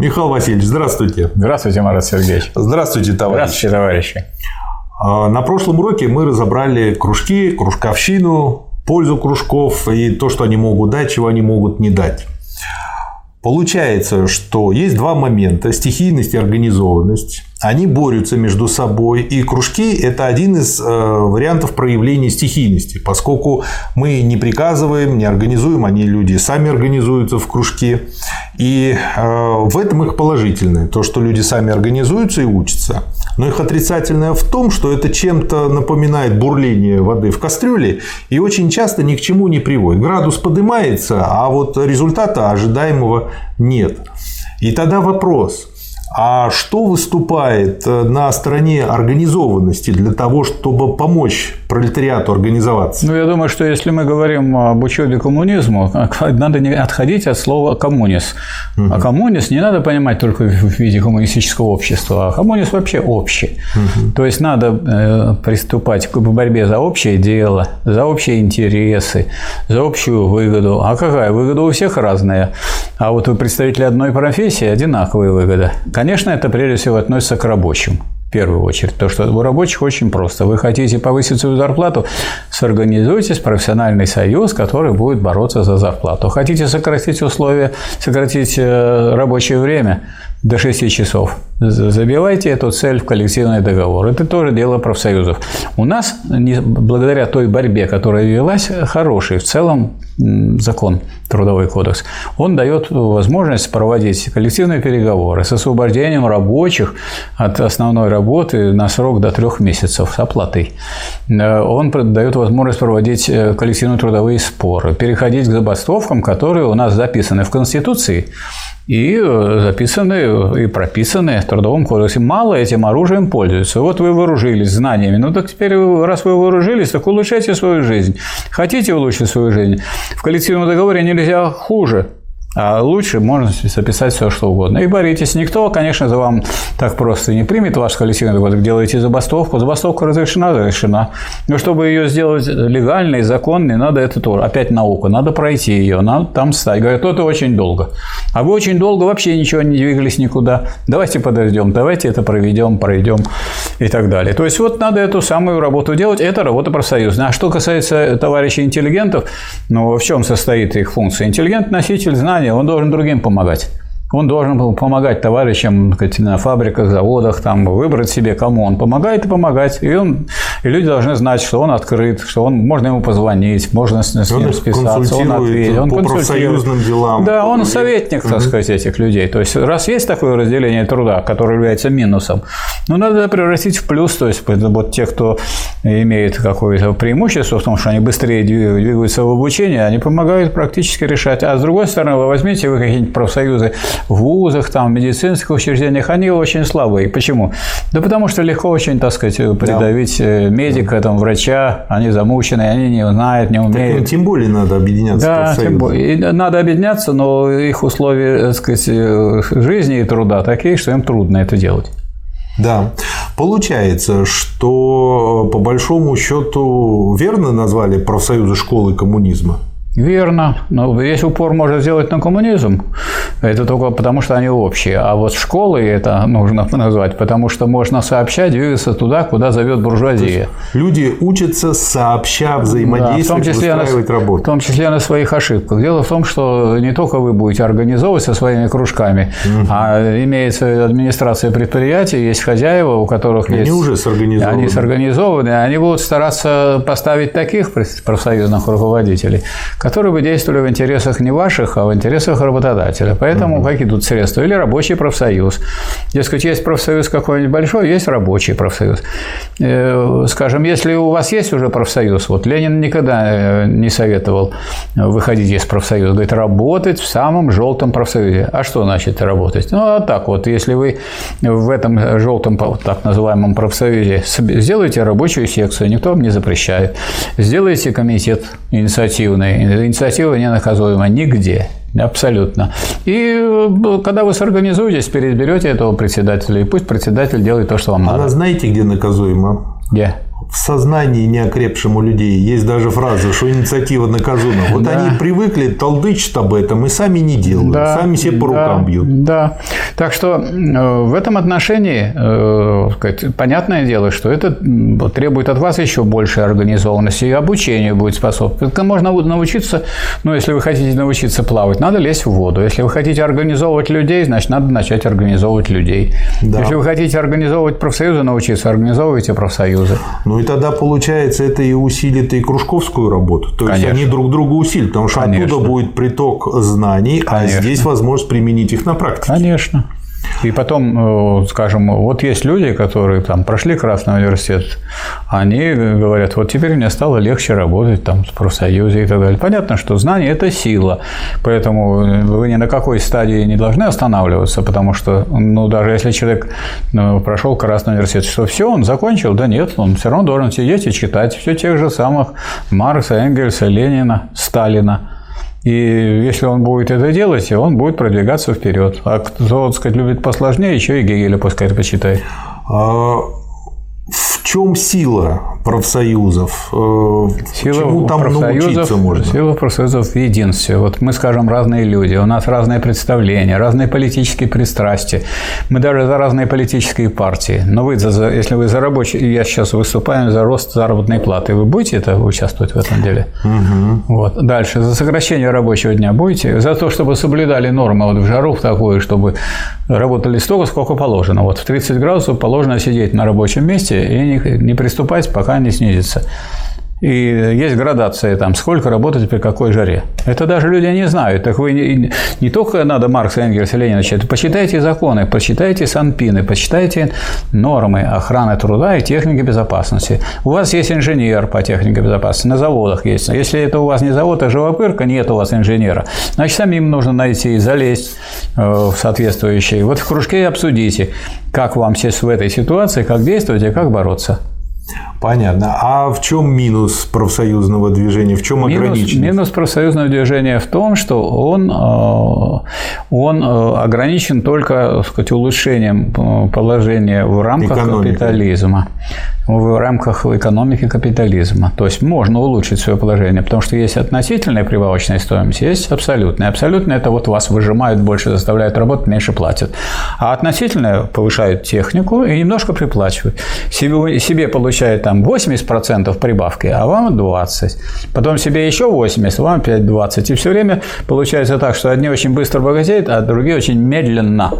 Михаил Васильевич, здравствуйте. Здравствуйте, Марат Сергеевич. Здравствуйте, товарищи. Здравствуйте, товарищи. А, на прошлом уроке мы разобрали кружки, кружковщину, пользу кружков и то, что они могут дать, чего они могут не дать. Получается, что есть два момента – стихийность и организованность. Они борются между собой, и кружки – это один из э, вариантов проявления стихийности, поскольку мы не приказываем, не организуем, они люди сами организуются в кружке. И э, в этом их положительное, то, что люди сами организуются и учатся. Но их отрицательное в том, что это чем-то напоминает бурление воды в кастрюле и очень часто ни к чему не приводит. Градус поднимается, а вот результата ожидаемого нет. И тогда вопрос, а что выступает э, на стороне организованности для того, чтобы помочь пролетариату организоваться? Ну, я думаю, что если мы говорим об учебе коммунизму, надо не отходить от слова коммунис. Угу. А коммунис не надо понимать только в виде коммунистического общества, а коммунис вообще общий. Угу. То есть надо э, приступать к борьбе за общее дело, за общие интересы, за общую выгоду. А какая выгода у всех разная? А вот у представителей одной профессии одинаковая выгода. Конечно, это прежде всего относится к рабочим. В первую очередь. То, что у рабочих очень просто. Вы хотите повысить свою зарплату, сорганизуйтесь профессиональный союз, который будет бороться за зарплату. Хотите сократить условия, сократить э, рабочее время до 6 часов. Забивайте эту цель в коллективный договор. Это тоже дело профсоюзов. У нас, благодаря той борьбе, которая велась, хороший в целом закон, Трудовой кодекс, он дает возможность проводить коллективные переговоры с освобождением рабочих от основной работы на срок до трех месяцев с оплатой. Э, он дает возможность проводить э, коллективные трудовые споры, переходить к забастовкам, которые у нас записаны в Конституции и э, записаны и прописаны в Трудовом кодексе. Мало этим оружием пользуются. Вот вы вооружились знаниями, ну так теперь, раз вы вооружились, так улучшайте свою жизнь. Хотите улучшить свою жизнь? В коллективном договоре нельзя хуже. А лучше можно записать все, что угодно. И боритесь. Никто, конечно, за вам так просто не примет ваш коллективный договор. Делаете забастовку. Забастовка разрешена, разрешена. Но чтобы ее сделать легальной, законной, надо это тоже. Опять наука. Надо пройти ее, надо там стать. Говорят, это очень долго. А вы очень долго вообще ничего не двигались никуда. Давайте подождем, давайте это проведем, пройдем и так далее. То есть вот надо эту самую работу делать. Это работа профсоюзная. А что касается товарищей интеллигентов, ну в чем состоит их функция? Интеллигент – носитель знаний знания, он должен другим помогать. Он должен был помогать товарищам сказать, на фабриках, заводах, там, выбрать себе, кому он помогает и помогать. И, он, и люди должны знать, что он открыт, что он, можно ему позвонить, можно с, с ним списаться, он ответит. Он по профсоюзным делам. Да, он советник, так сказать, этих людей. То есть, раз есть такое разделение труда, которое является минусом, ну, надо превратить в плюс. То есть, вот те, кто имеет какое-то преимущество в том, что они быстрее двигаются в обучении, они помогают практически решать. А с другой стороны, вы возьмите вы какие-нибудь профсоюзы, вузах, там, в медицинских учреждениях, они очень слабые. Почему? Да потому что легко очень, так сказать, придавить да. Э, медика, там, врача, они замучены, они не знают, не умеют. Так, ну, тем более надо объединяться. Да, тем более. Надо объединяться, но их условия, так сказать, э, жизни и труда такие, что им трудно это делать. Да. Получается, что по большому счету верно назвали профсоюзы школы коммунизма? Верно. Но весь упор можно сделать на коммунизм. Это только потому, что они общие. А вот школы это нужно назвать, потому что можно сообща двигаться туда, куда зовет буржуазия. Люди учатся сообща взаимодействовать, да, в том числе устраивать на, работу. В том числе на своих ошибках. Дело в том, что не только вы будете организовывать со своими кружками, угу. а имеется администрация предприятий, есть хозяева, у которых они есть... Они уже сорганизованы. Они сорганизованы, они будут стараться поставить таких профсоюзных руководителей, которые бы действовали в интересах не ваших, а в интересах работодателя. Поэтому угу. как идут средства? Или рабочий профсоюз. Дескать, есть профсоюз какой-нибудь большой, есть рабочий профсоюз. Э, скажем, если у вас есть уже профсоюз, вот Ленин никогда э, не советовал выходить из профсоюза, говорит, работать в самом желтом профсоюзе. А что значит работать? Ну, а так вот, если вы в этом желтом, так называемом профсоюзе сделаете рабочую секцию, никто вам не запрещает. Сделайте комитет инициативный, инициатива не наказуема нигде. Абсолютно. И э, когда вы сорганизуетесь, переберете этого председателя, и пусть председатель делает то, что вам Она надо. знаете, где наказуема? Где? В сознании неокрепшем у людей есть даже фраза, что инициатива наказуема. Вот Да. они привыкли толдычат об этом и сами не делают, Да, сами себе по да, рукам бьют. Да. Так что э, в этом отношении э, сказать, понятное дело, что это требует от вас еще большей организованности и обучению будет способствовать. Это можно научиться, ну, если вы хотите научиться плавать, надо лезть в воду. Если вы хотите организовывать людей, значит, надо начать организовывать людей. Да. Если вы хотите организовывать профсоюзы, научиться, организовывайте профсоюзы. Ну и тогда получается это и усилит и кружковскую работу. То есть Конечно. они друг друга усилят, потому что Конечно. оттуда будет приток знаний, Конечно. а здесь возможность применить их на практике. Конечно. И потом, э, скажем, вот есть люди, которые там прошли Красный университет, они говорят, вот теперь мне стало легче работать там в профсоюзе и так далее. Понятно, что знание – это сила, поэтому вы ни на какой стадии не должны останавливаться, потому что, ну, даже если человек ну, прошел Красный университет, что все, он закончил, да нет, он все равно должен сидеть и читать все тех же самых Маркса, Энгельса, Ленина, Сталина. И если он будет это делать, он будет продвигаться вперед. А кто, так сказать, любит посложнее, еще и Гегеля пускай почитает. А В чем сила профсоюзов? Э, Чему там научиться можно? Сила профсоюзов в единстве. Вот мы, скажем, разные люди, у нас разные представления, разные политические пристрастия. Мы даже за разные политические партии. Но вы, за- если вы за рабочий, я сейчас выступаю за рост заработной платы, вы будете это участвовать в этом деле? Вот. Дальше. За сокращение рабочего дня будете? За то, чтобы соблюдали нормы вот в жару в такую, чтобы работали столько, сколько положено. Вот в 30 градусов положено сидеть на рабочем месте и не, не приступать, пока не снизится. И есть градация там, сколько работать при какой жаре. Это даже люди не знают. Так вы не, не только надо Маркса, Энгельса, Ленина читать, почитайте законы, почитайте санпины, почитайте нормы охраны труда и техники безопасности. У вас есть инженер по технике безопасности, на заводах есть. Если это у вас не завод, а живопырка, нет у вас инженера. Значит, самим нужно найти и залезть э, в соответствующие. Вот в кружке обсудите, как вам сейчас в этой ситуации, как действовать и как бороться. Понятно. А в чем минус профсоюзного движения? В чем Минус, ограниченность? минус профсоюзного движения в том, что он, э, он э, ограничен только так сказать, улучшением э, положения в рамках Экономики. капитализма. В рамках экономики капитализма. То есть можно улучшить свое положение, потому что есть относительная прибавочная стоимость, есть абсолютная. Абсолютная – это вот вас выжимают больше, заставляют работать, меньше платят. А относительная повышают технику и немножко приплачивают. Себе, себе получает там 80% прибавки, а вам 20. Потом себе еще 80, вам опять 20. И все время получается так, что одни очень быстро богатеют, а другие очень медленно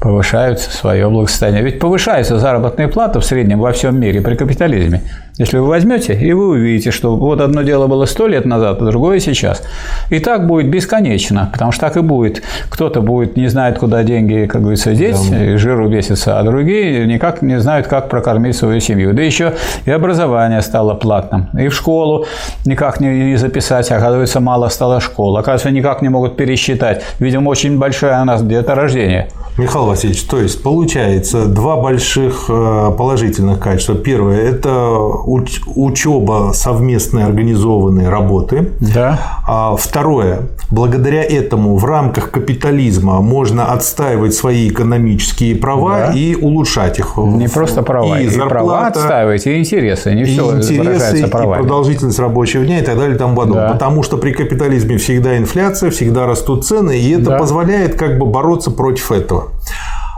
повышают свое благосостояние. Ведь повышается заработная плата в среднем во всем мире при капитализме. Если вы возьмете, и вы увидите, что вот одно дело было сто лет назад, а другое сейчас. И так будет бесконечно, потому что так и будет. Кто-то будет не знает, куда деньги, как говорится, деть, и жиру весится, а другие никак не знают, как прокормить свою семью. Да еще и образование стало платным. И в школу никак не записать, оказывается, мало стало школ. Оказывается, никак не могут пересчитать. Видимо, очень большая у нас где-то рождение. Михаил Васильевич, то есть получается два больших э, положительных качества. Первое – это уч- учеба совместной организованной работы. Да. А второе, благодаря этому в рамках капитализма можно отстаивать свои экономические права Да. и улучшать их. Не просто права. И, И, права зарплата, отстаивать, и интересы. Не и все интересы, и продолжительность рабочего дня и так далее и тому подобное. Да. Потому что при капитализме всегда инфляция, всегда растут цены, и это Да. позволяет как бы бороться против этого.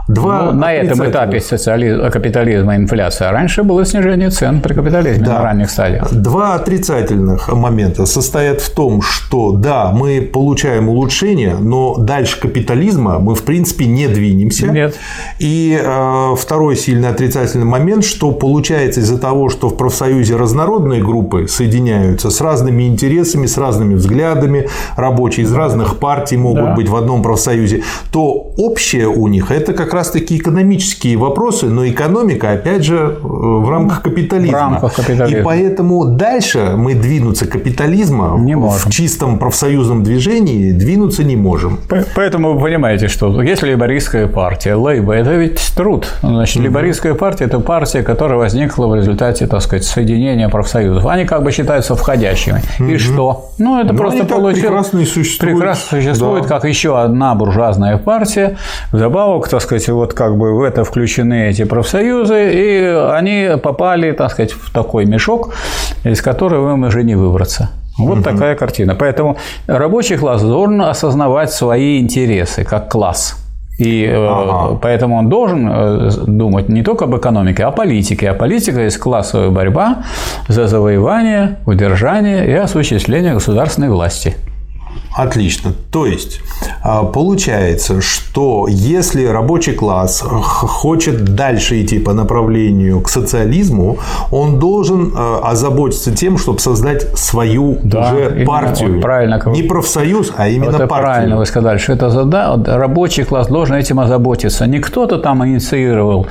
Два Ну, на этом этапе социали- капитализма инфляция. Раньше было снижение цен при капитализме Да. на ранних стадиях. Два отрицательных момента состоят в том, что да, мы получаем улучшение, но дальше капитализма мы в принципе не двинемся. Нет. И э, второй сильный отрицательный момент, что получается из-за того, что в профсоюзе разнородные группы соединяются с разными интересами, с разными взглядами, рабочие из разных партий могут Да. быть в одном профсоюзе, то общее у них это как раз-таки экономические вопросы, но экономика, опять же, э, в рамках капитализма. В рамках капитализма. И поэтому дальше мы двинуться капитализма Не в можем. чистом профсоюзном движении двинуться не можем. Поэтому вы понимаете, что если лейбористская партия, лейбо – это ведь труд. Значит, лейбористская партия – это партия, которая возникла в результате, так сказать, соединения профсоюзов. Они как бы считаются входящими. И что? Ну, это Ну, просто получилось. прекрасно и существуют. Прекрасно существует, Да. как еще одна буржуазная партия. Вдобавок, так сказать, сказать, вот как бы в это включены эти профсоюзы, и они попали, так сказать, в такой мешок, из которого им уже не выбраться. Вот угу. такая картина. Поэтому рабочий класс должен осознавать свои интересы как класс. И э, ага. поэтому он должен э, думать не только об экономике, а о политике. А политика есть классовая борьба за завоевание, удержание и осуществление государственной власти. Отлично. То есть а, получается, что если рабочий класс хочет дальше идти по направлению к социализму, он должен а, озаботиться тем, чтобы создать свою да, уже партию. Правильно. Не профсоюз, а именно это партию. Правильно вы сказали, что это зада... рабочий класс должен этим озаботиться. Не кто-то там инициировал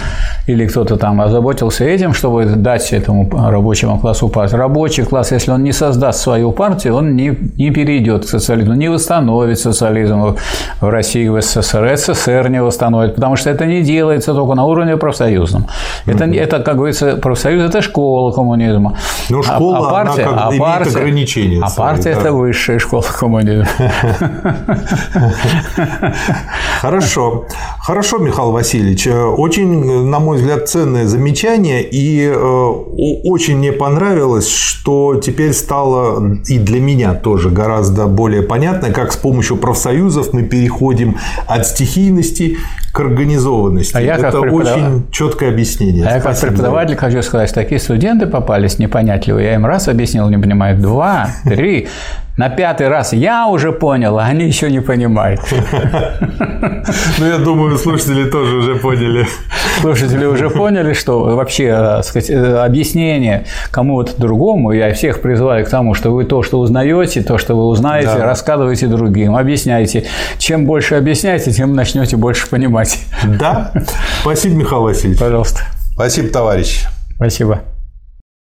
или кто-то там озаботился этим, чтобы дать этому рабочему классу партию. Рабочий класс, если он не создаст свою партию, он не, не перейдет к социализму, не восстановит социализм в России, в СССР, СССР не восстановит, потому что это не делается только на уровне профсоюзном. Это, угу. это как говорится, профсоюз – это школа коммунизма. Но ну, школа, а, а партия, она как а партия, ограничения. А партия да. – это высшая школа коммунизма. Хорошо. Хорошо, Михаил Васильевич. Очень, на мой взгляд, ценное замечание. И э, очень мне понравилось, что теперь стало и для меня тоже гораздо более понятно, как с помощью профсоюзов мы переходим от стихийности к организованности. А я Это преподав... очень четкое объяснение. А я как преподаватель хочу сказать, что такие студенты попались непонятливые. Я им раз объяснил, не понимают, два, три. На пятый раз я уже понял, а они еще не понимают. Ну, я думаю, слушатели тоже уже поняли. Слушатели уже поняли, что вообще э, сказать, э, объяснение кому-то другому, я всех призываю к тому, что вы то, что узнаете, то, что вы узнаете, да. рассказывайте другим, объясняйте. Чем больше объясняете, тем начнете больше понимать. Да. Спасибо, Михаил Васильевич. Пожалуйста. Спасибо, товарищ. Спасибо.